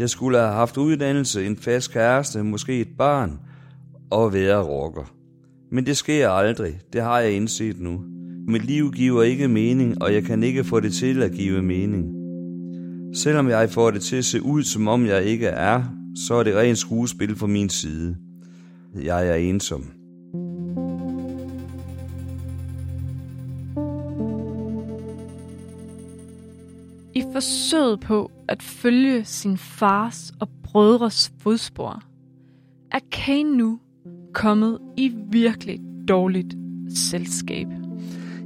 Jeg skulle have haft uddannelse, en fast kæreste, måske et barn, og være rocker. Men det sker aldrig, det har jeg indset nu. Mit liv giver ikke mening, og jeg kan ikke få det til at give mening. Selvom jeg får det til at se ud, som om jeg ikke er, så er det rent skuespil fra min side. Jeg er ensom. Forsøget på at følge sin fars og brødres fodspor, er Kane nu kommet i virkelig dårligt selskab.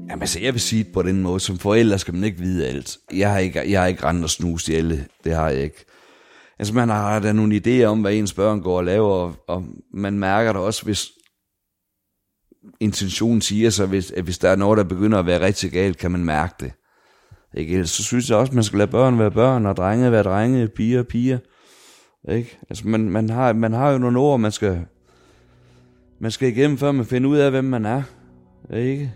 Jamen altså, jeg vil sige det på den måde, som forældre skal man ikke vide alt. Jeg har ikke, jeg har ikke rendt og snus i alle, det har jeg ikke. Altså, man har da nogle idéer om, hvad ens børn går og laver, og, og man mærker det også, hvis intentionen siger sig, hvis, at hvis der er noget, der begynder at være rigtig galt, kan man mærke det. Ikke? Så synes jeg også, at man skal lade børn være børn, og drenge være drenge, piger piger. Ikke? Altså, man, man, har, man har jo nogle ord, man skal, man skal igennem, før man finder ud af, hvem man er. Ikke?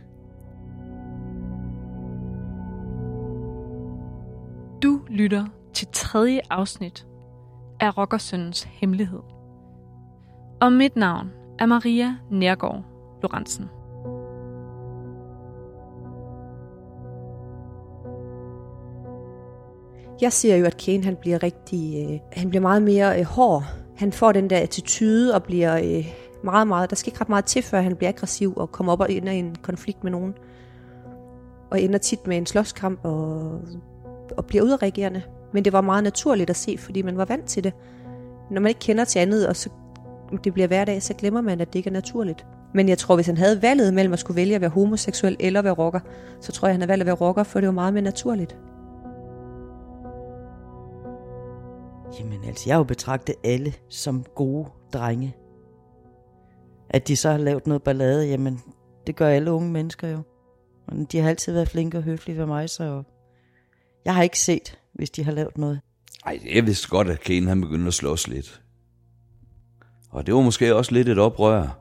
Du lytter til tredje afsnit af Rockersøndens Hemmelighed. Og mit navn er Maria Nærgaard Lorentzen. Jeg ser jo, at Kane han bliver rigtig, øh, han bliver meget mere øh, hård. Han får den der attitude og bliver øh, meget, meget, der skal ikke ret meget til, før han bliver aggressiv og kommer op og ender i en konflikt med nogen. Og ender tit med en slåskamp og, og bliver udreagerende. Men det var meget naturligt at se, fordi man var vant til det. Når man ikke kender til andet, og så det bliver hverdag, så glemmer man, at det ikke er naturligt. Men jeg tror, hvis han havde valget mellem at skulle vælge at være homoseksuel eller være rocker, så tror jeg, han havde valgt at være rocker, for det var meget mere naturligt. Jamen altså, jeg har jo betragtet alle som gode drenge. At de så har lavet noget ballade, jamen, det gør alle unge mennesker jo. Men de har altid været flinke og høflige ved mig, så jeg har ikke set, hvis de har lavet noget. Ej, jeg vidste godt, at Kane han begyndte at slås lidt. Og det var måske også lidt et oprør,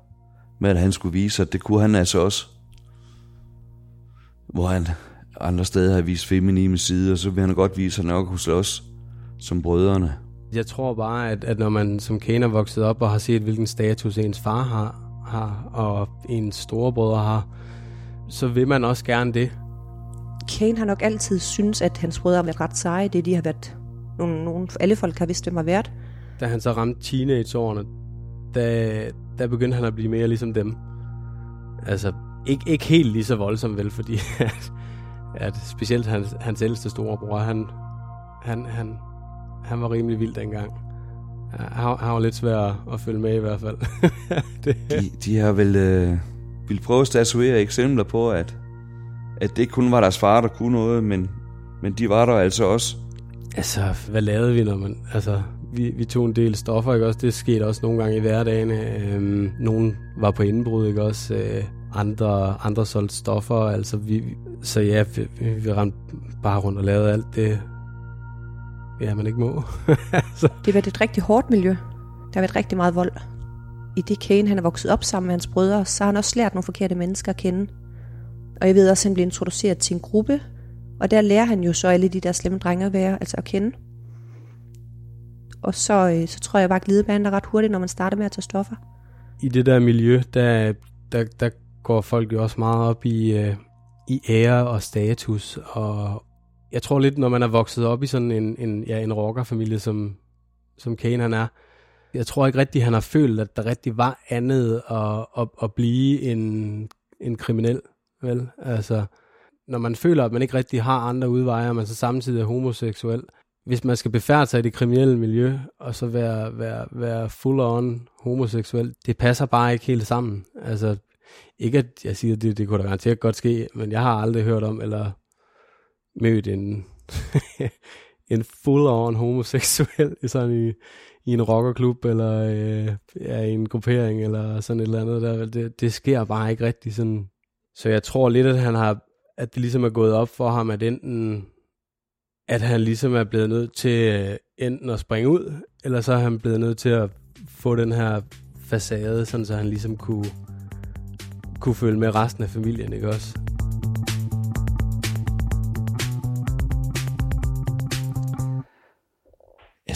med at han skulle vise, at det kunne han altså også. Hvor han andre steder har vist feminine sider, så vil han godt vise, at han nok kunne slås som brødrene. Jeg tror bare, at, at når man som Kane er vokset op og har set, hvilken status ens far har, har og ens storebrødre har, så vil man også gerne det. Kane har nok altid synes, at hans brødre har været ret seje. Det de har været nogle, nogle, alle folk har vidst, hvem har været. Da han så ramte teenageårene, der, der begyndte han at blive mere ligesom dem. Altså, ikke, ikke helt lige så voldsom vel, fordi at, at specielt hans, hans ældste storebror, han, han, han, han var rimelig vild dengang. Han, han var lidt svær at følge med i hvert fald. det. De, de har vel øh, vil prøve at statuere eksempler på, at, at det ikke kun var deres far, der kunne noget, men, men de var der altså også. Altså, hvad lavede vi, når man... Altså, vi, vi tog en del stoffer, ikke også? Det skete også nogle gange i hverdagen. Øhm, nogen var på indbrud, ikke også? Øh, andre, andre solgte stoffer, altså vi... Så ja, vi, vi ramte bare rundt og lavede alt det, ja, man ikke må. altså. Det har været et rigtig hårdt miljø. Der har været rigtig meget vold. I det Kane, han er vokset op sammen med hans brødre, så har han også lært nogle forkerte mennesker at kende. Og jeg ved også, at han bliver introduceret til en gruppe, og der lærer han jo så alle de der slemme drenge at være, altså at kende. Og så, øh, så tror jeg bare, at glidebanen er ret hurtigt, når man starter med at tage stoffer. I det der miljø, der, der, der går folk jo også meget op i, øh, i ære og status. Og jeg tror lidt, når man er vokset op i sådan en, en, ja, en rockerfamilie, som, som Kane han er, jeg tror ikke rigtig, han har følt, at der rigtig var andet at, at, at blive en, en kriminel. Vel? Altså, når man føler, at man ikke rigtig har andre udveje, og man så samtidig er homoseksuel, hvis man skal befærde sig i det kriminelle miljø, og så være, være, være full on homoseksuel, det passer bare ikke helt sammen. Altså, ikke at jeg siger, at det, det kunne da garanteret godt ske, men jeg har aldrig hørt om, eller mødt en, en full on homoseksuel sådan i, i en rockerklub, eller øh, ja, i en gruppering, eller sådan et eller andet. Der, det, det sker bare ikke rigtig sådan. Så jeg tror lidt, at han har, at det ligesom er gået op for ham, at enten at han ligesom er blevet nødt til øh, enten at springe ud, eller så er han blevet nødt til at få den her facade, sådan så han ligesom kunne, kunne følge med resten af familien, ikke også?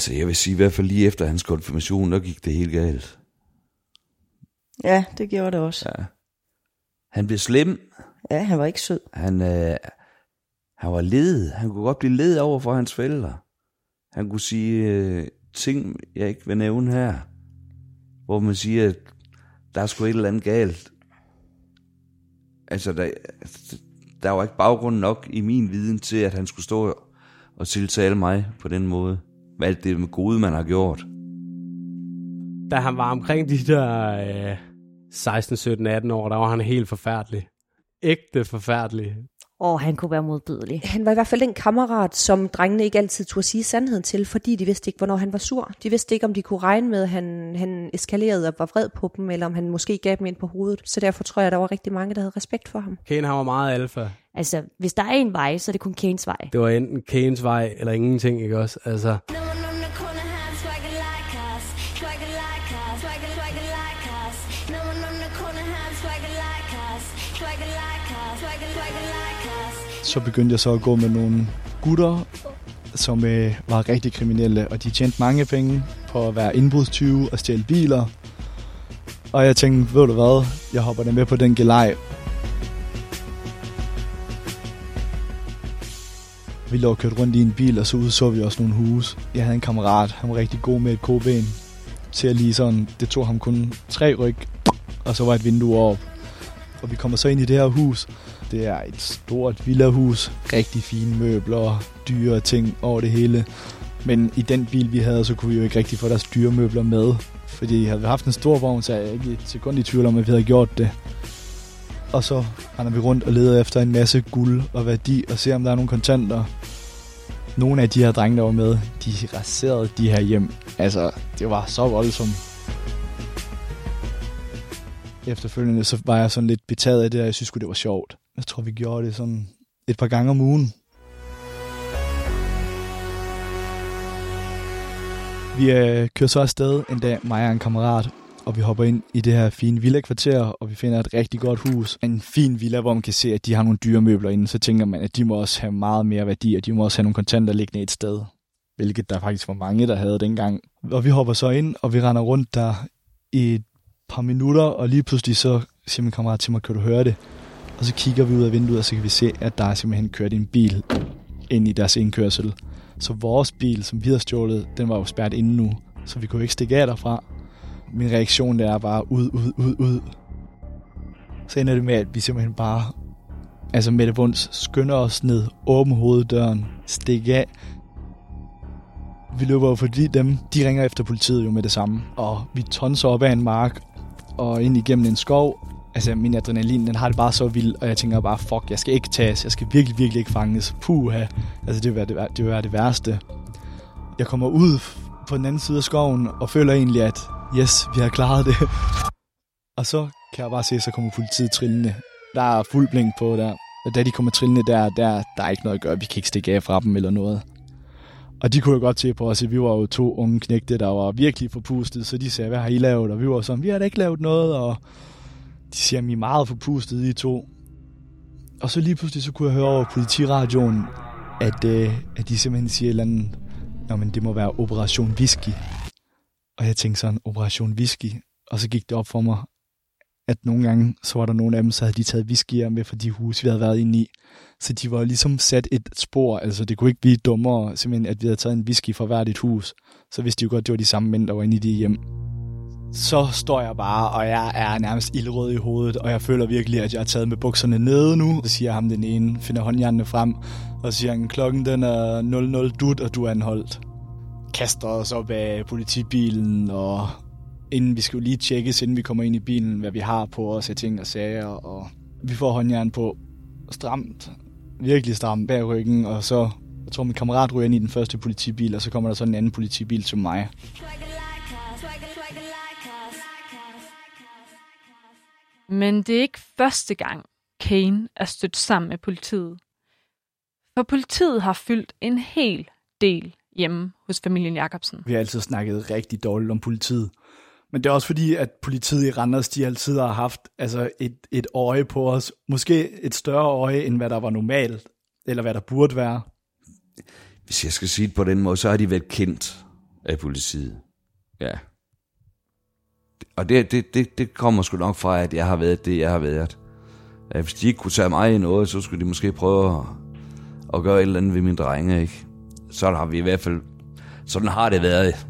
Altså, jeg vil sige, i hvert fald lige efter hans konfirmation, der gik det helt galt. Ja, det gjorde det også. Ja. Han blev slem. Ja, han var ikke sød. Han, øh, han var led. Han kunne godt blive led over for hans forældre. Han kunne sige øh, ting, jeg ikke vil nævne her. Hvor man siger, at der er sgu et eller andet galt. Altså, der, der var ikke baggrund nok i min viden til, at han skulle stå og tiltale mig på den måde. Med alt det med gode, man har gjort. Da han var omkring de der øh, 16, 17, 18 år, der var han helt forfærdelig. Ægte forfærdelig. Og han kunne være modbydelig. Han var i hvert fald den kammerat, som drengene ikke altid turde sige sandheden til, fordi de vidste ikke, hvornår han var sur. De vidste ikke, om de kunne regne med, at han, han eskalerede og var vred på dem, eller om han måske gav dem ind på hovedet. Så derfor tror jeg, at der var rigtig mange, der havde respekt for ham. Kane han var meget alfa. Altså, hvis der er en vej, så er det kun Kanes vej. Det var enten Kanes vej eller ingenting, ikke også? Altså, No Så begyndte jeg så at gå med nogle gutter, som øh, var rigtig kriminelle, og de tjente mange penge på at være indbrudstyve og stjæle biler. Og jeg tænkte, ved du hvad, jeg hopper da med på den gelej. Vi lå og kørte rundt i en bil, og så udså vi også nogle huse. Jeg havde en kammerat, han var rigtig god med et koben. Til at lige sådan, det tog ham kun tre ryg, og så var et vindue op. Og vi kommer så ind i det her hus. Det er et stort villahus, rigtig fine møbler, dyre ting over det hele. Men i den bil, vi havde, så kunne vi jo ikke rigtig få deres dyre møbler med. Fordi havde vi haft en stor vogn, så er jeg ikke et sekund i tvivl om, at vi havde gjort det. Og så render vi rundt og leder efter en masse guld og værdi og ser, om der er nogle kontanter. Nogle af de her drenge, der var med, de raserede de her hjem. Altså, det var så voldsomt. Efterfølgende så var jeg sådan lidt betaget af det, og jeg synes det var sjovt. Jeg tror, vi gjorde det sådan et par gange om ugen. Vi øh, kører så afsted en dag, mig og en kammerat, og vi hopper ind i det her fine villa-kvarter, og vi finder et rigtig godt hus. En fin villa, hvor man kan se, at de har nogle dyre møbler inde. Så tænker man, at de må også have meget mere værdi, og de må også have nogle kontanter liggende et sted. Hvilket der faktisk var mange, der havde dengang. Og vi hopper så ind, og vi render rundt der i et par minutter, og lige pludselig så siger min kammerat til mig, kan du høre det? Og så kigger vi ud af vinduet, og så kan vi se, at der er simpelthen kørt en bil ind i deres indkørsel. Så vores bil, som vi havde stjålet, den var jo spærret inde nu, så vi kunne ikke stikke af derfra. Min reaktion der er bare ud, ud, ud, ud. Så ender det med, at vi simpelthen bare, altså med det vunds, skynder os ned, åbne hoveddøren, stikke af. Vi løber jo forbi dem, de ringer efter politiet jo med det samme. Og vi tonser op ad en mark og ind igennem en skov. Altså min adrenalin, den har det bare så vildt, og jeg tænker bare, fuck, jeg skal ikke tages, jeg skal virkelig, virkelig ikke fanges. Puha, altså det vil være det, det, vil være det værste. Jeg kommer ud på den anden side af skoven og føler egentlig, at yes, vi har klaret det. Og så kan jeg bare se, så kommer politiet trillende. Der er fuld blink på der. Og da de kommer trillende der, der, der er ikke noget at gøre. Vi kan ikke stikke af fra dem eller noget. Og de kunne jo godt se på os, at vi var jo to unge knægte, der var virkelig forpustet. Så de sagde, hvad har I lavet? Og vi var sådan, vi har da ikke lavet noget. Og de ser mig I meget forpustet, I to. Og så lige pludselig, så kunne jeg høre over politiradioen, at, øh, at de simpelthen siger et eller andet, Nå, men det må være Operation Whisky. Og jeg tænkte sådan, Operation Whisky. Og så gik det op for mig, at nogle gange, så var der nogle af dem, så havde de taget whiskyer med fra de huse, vi havde været inde i. Så de var ligesom sat et spor, altså det kunne ikke blive dummere, simpelthen at vi havde taget en whisky fra hvert et hus. Så vidste de jo godt, det var de samme mænd, der var inde i det hjem. Så står jeg bare, og jeg er nærmest ildrød i hovedet, og jeg føler virkelig, at jeg er taget med bukserne nede nu. Så siger ham den ene, finder håndjernene frem, og siger han, klokken den er 00 dut, og du er anholdt. Kaster os op af politibilen, og inden vi skal jo lige tjekkes, inden vi kommer ind i bilen, hvad vi har på os af ting og sager, og vi får håndjern på stramt, virkelig stramt bag ryggen, og så, jeg tror min kammerat ryger ind i den første politibil, og så kommer der så en anden politibil til mig. Men det er ikke første gang, Kane er stødt sammen med politiet. For politiet har fyldt en hel del hjemme hos familien Jacobsen. Vi har altid snakket rigtig dårligt om politiet. Men det er også fordi, at politiet i Randers, de altid har haft altså et, et øje på os. Måske et større øje, end hvad der var normalt, eller hvad der burde være. Hvis jeg skal sige det på den måde, så har de været kendt af politiet. Ja. Og det, det, det, det kommer sgu nok fra, at jeg har været det, jeg har været. Hvis de ikke kunne tage mig i noget, så skulle de måske prøve at, at gøre et eller andet ved mine drenge, ikke? Så har vi i hvert fald... Sådan har det været.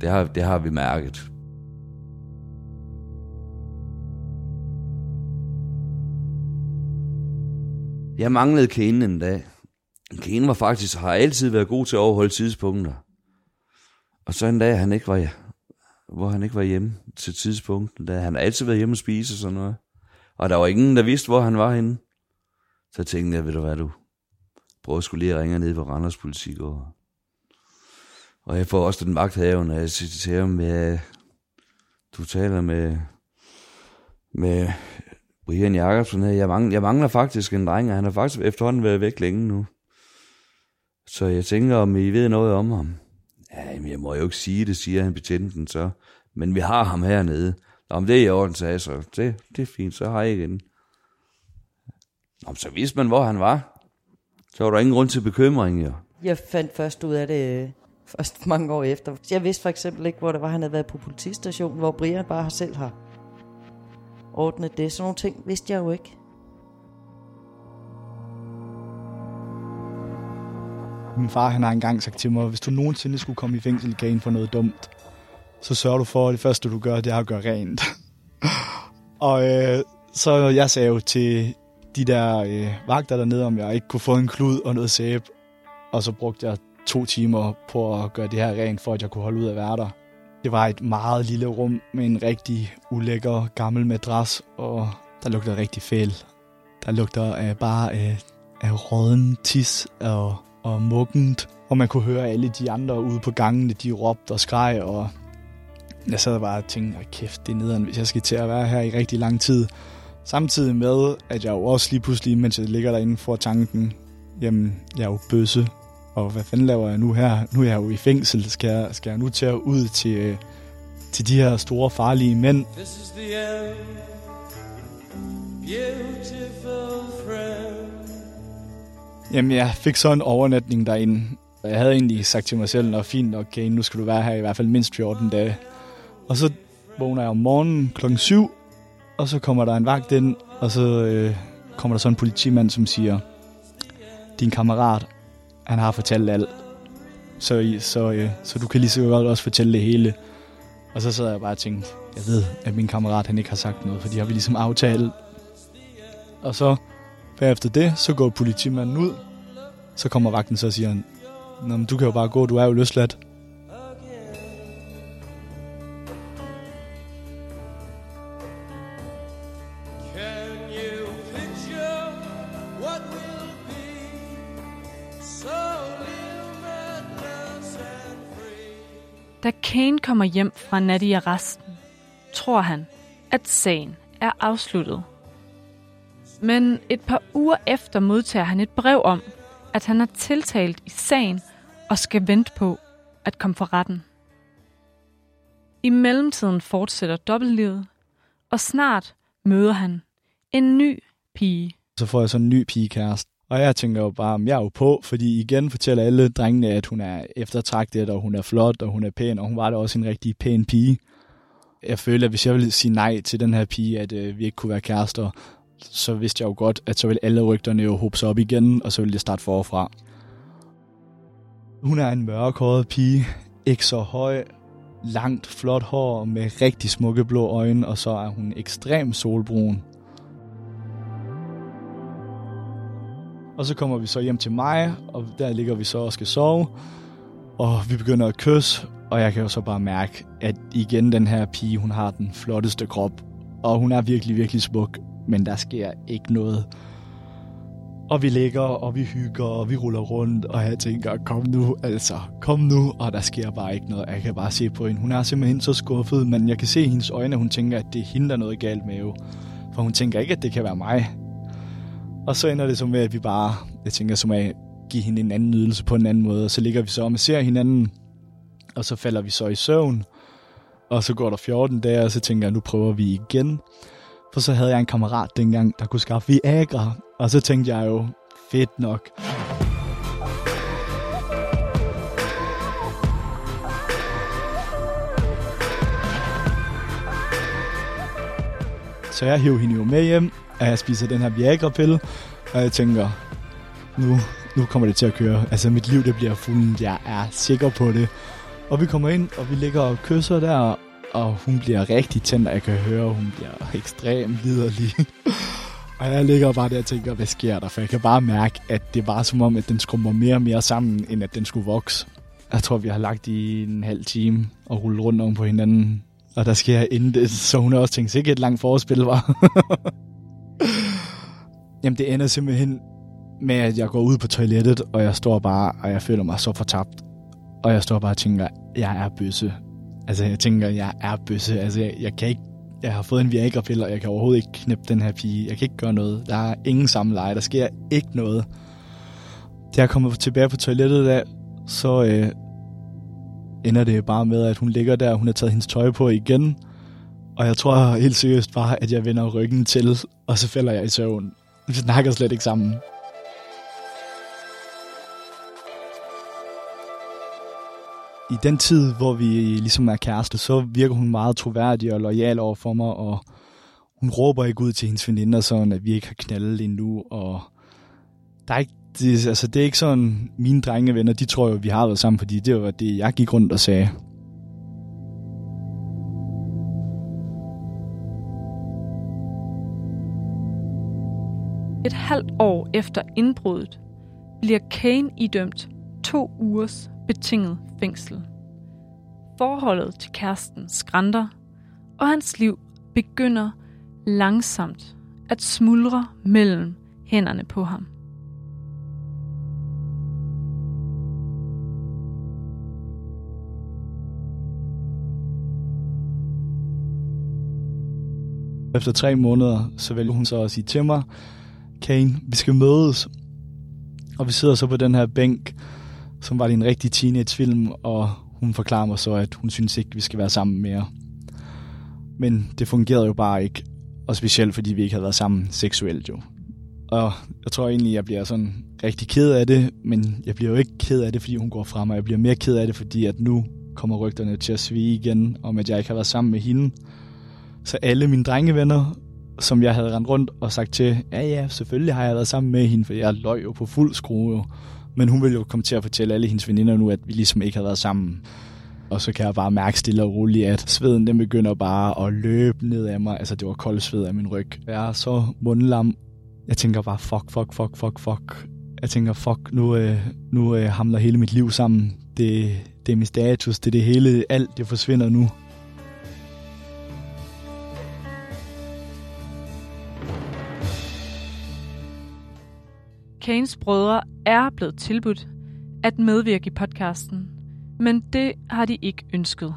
Det har, det har vi mærket. Jeg manglede Kane en dag. Kane var faktisk, har altid været god til at overholde tidspunkter. Og så en dag, han ikke var, hvor han ikke var hjemme til tidspunktet. da han har altid været hjemme og spise og sådan noget. Og der var ingen, der vidste, hvor han var henne. Så tænkte jeg, ved du hvad du, prøv at skulle lige ringe ned på Randers politik. Og, og jeg får også den magthavende, at jeg siger til ham, ja, du taler med, med Brian Jacobsen her. Jeg mangler, jeg mangler faktisk en dreng, og han har faktisk efterhånden været væk længe nu. Så jeg tænker, om I ved noget om ham. Jamen, jeg må jo ikke sige det, siger han betjenten så. Men vi har ham hernede. Nå, men det er i orden, sagde jeg så. Det, det er fint, så har jeg igen. Nå, men så vidste man, hvor han var. Så var der ingen grund til bekymring, jo. Jeg fandt først ud af det øh, først mange år efter. Jeg vidste for eksempel ikke, hvor det var, han havde været på politistationen, hvor Brian bare selv har ordnet det. Sådan nogle ting vidste jeg jo ikke. Min far han har engang sagt til mig, hvis du nogensinde skulle komme i fængsel igen for noget dumt, så sørger du for, at det første du gør, det er at gøre rent. og øh, så jeg sagde jo til de der øh, vagter dernede, om jeg ikke kunne få en klud og noget sæbe. Og så brugte jeg to timer på at gøre det her rent, for at jeg kunne holde ud af være der. Det var et meget lille rum med en rigtig ulækker gammel madras, og der lugtede rigtig fæl. Der lugter af bare af, af råden tis og, og muggent, og man kunne høre alle de andre ude på gangene, de råbte og skreg, og jeg sad bare og tænkte, "Ej, kæft, det er nederen, hvis jeg skal til at være her i rigtig lang tid. Samtidig med, at jeg jo også lige pludselig, mens jeg ligger derinde for tanken, jamen, jeg er jo bøsse, og hvad fanden laver jeg nu her? Nu er jeg jo i fængsel, skal jeg, skal jeg nu til at ud til, øh, til de her store farlige mænd? This is the end, beautiful friend. Jamen, jeg fik så en overnatning derinde. Jeg havde egentlig sagt til mig selv, at fint, okay, nu skal du være her i hvert fald mindst 14 dage. Og så vågner jeg om morgenen klokken 7, og så kommer der en vagt ind, og så øh, kommer der så en politimand, som siger, din kammerat, han har fortalt alt. Så, så, øh, så du kan lige så godt også fortælle det hele. Og så sad jeg bare og tænkte, jeg ved, at min kammerat han ikke har sagt noget, fordi har vi ligesom aftalt. Og så bagefter det, så går politimanden ud, så kommer vagten så og siger, Nå, men du kan jo bare gå, du er jo løsladt. Da Kane kommer hjem fra nat i arresten, tror han, at sagen er afsluttet. Men et par uger efter modtager han et brev om, at han er tiltalt i sagen og skal vente på at komme for retten. I mellemtiden fortsætter dobbeltlivet, og snart møder han en ny pige. Så får jeg så en ny pigekæreste. Og jeg tænker jo bare, at jeg er jo på, fordi igen fortæller alle drengene, at hun er eftertragtet, og hun er flot, og hun er pæn, og hun var da også en rigtig pæn pige. Jeg føler, at hvis jeg ville sige nej til den her pige, at øh, vi ikke kunne være kærester, så vidste jeg jo godt, at så ville alle rygterne jo hobe sig op igen, og så ville det starte forfra. Hun er en mørkhåret pige, ikke så høj, langt, flot hår med rigtig smukke blå øjne, og så er hun ekstrem solbrun. Og så kommer vi så hjem til mig, og der ligger vi så og skal sove. Og vi begynder at kysse, og jeg kan jo så bare mærke, at igen den her pige, hun har den flotteste krop. Og hun er virkelig, virkelig smuk, men der sker ikke noget. Og vi ligger, og vi hygger, og vi ruller rundt, og jeg tænker, kom nu, altså, kom nu. Og der sker bare ikke noget. Jeg kan bare se på hende. Hun er simpelthen så skuffet, men jeg kan se i hendes øjne, at hun tænker, at det er hende, der er noget galt med. Jo. For hun tænker ikke, at det kan være mig. Og så ender det så med, at vi bare, jeg tænker som at give hende en anden nydelse på en anden måde. Og så ligger vi så og ser hinanden, og så falder vi så i søvn. Og så går der 14 dage, og så tænker jeg, nu prøver vi igen. For så havde jeg en kammerat dengang, der kunne skaffe Viagra. Og så tænkte jeg jo, fedt nok. Så jeg hiver hende jo med hjem, og jeg spiser den her Viagra-pille, og jeg tænker, nu, nu kommer det til at køre. Altså mit liv det bliver fuldt, jeg er sikker på det. Og vi kommer ind, og vi ligger og kysser der, og hun bliver rigtig tændt, og jeg kan høre, at hun bliver ekstremt liderlig. og jeg ligger bare der og tænker, hvad sker der? For jeg kan bare mærke, at det var som om, at den skrumper mere og mere sammen, end at den skulle vokse. Jeg tror, vi har lagt i en halv time og rullet rundt om på hinanden. Og der sker intet, så hun har også tænkt, sikkert et langt forspil var. Jamen det ender simpelthen med, at jeg går ud på toilettet, og jeg står bare, og jeg føler mig så fortabt. Og jeg står bare og tænker, jeg er bøsse. Altså jeg tænker, jeg er bøsse. Altså jeg, jeg kan ikke, jeg har fået en Viagra-pille, og jeg kan overhovedet ikke knæppe den her pige. Jeg kan ikke gøre noget. Der er ingen samleje, der sker ikke noget. Da jeg kommer tilbage på toilettet der, så øh, ender det bare med, at hun ligger der, og hun har taget hendes tøj på igen. Og jeg tror helt seriøst bare, at jeg vender ryggen til, og så falder jeg i søvn. Vi snakker slet ikke sammen. I den tid, hvor vi ligesom er kæreste, så virker hun meget troværdig og lojal over for mig, og hun råber ikke ud til hendes veninder, sådan at vi ikke har knaldet endnu, og der er ikke, det, altså det er ikke sådan, mine drengevenner, de tror jo, vi har været sammen, fordi det var det, jeg gik rundt og sagde. Et halvt år efter indbruddet bliver Kane idømt to ugers betinget fængsel. Forholdet til kæresten skrænter, og hans liv begynder langsomt at smuldre mellem hænderne på ham. Efter tre måneder, så vælger hun så at sige til mig, Kane, vi skal mødes. Og vi sidder så på den her bænk, som var det en rigtig teenagefilm, og hun forklarer mig så, at hun synes ikke, vi skal være sammen mere. Men det fungerede jo bare ikke, og specielt fordi vi ikke havde været sammen seksuelt jo. Og jeg tror egentlig, jeg bliver sådan rigtig ked af det, men jeg bliver jo ikke ked af det, fordi hun går fra mig. Jeg bliver mere ked af det, fordi at nu kommer rygterne til at svige igen, om at jeg ikke har været sammen med hende. Så alle mine drengevenner, som jeg havde rendt rundt og sagt til, ja ja, selvfølgelig har jeg været sammen med hende, for jeg løj jo på fuld skrue jo. Men hun ville jo komme til at fortælle alle hendes veninder nu, at vi ligesom ikke har været sammen. Og så kan jeg bare mærke stille og roligt, at sveden den begynder bare at løbe ned af mig. Altså det var kold sved af min ryg. Jeg er så mundlam. Jeg tænker bare, fuck, fuck, fuck, fuck, fuck. Jeg tænker, fuck, nu, øh, nu øh, hamler hele mit liv sammen. Det, det er min status, det er det hele, alt det forsvinder nu. Kanes brødre er blevet tilbudt at medvirke i podcasten, men det har de ikke ønsket.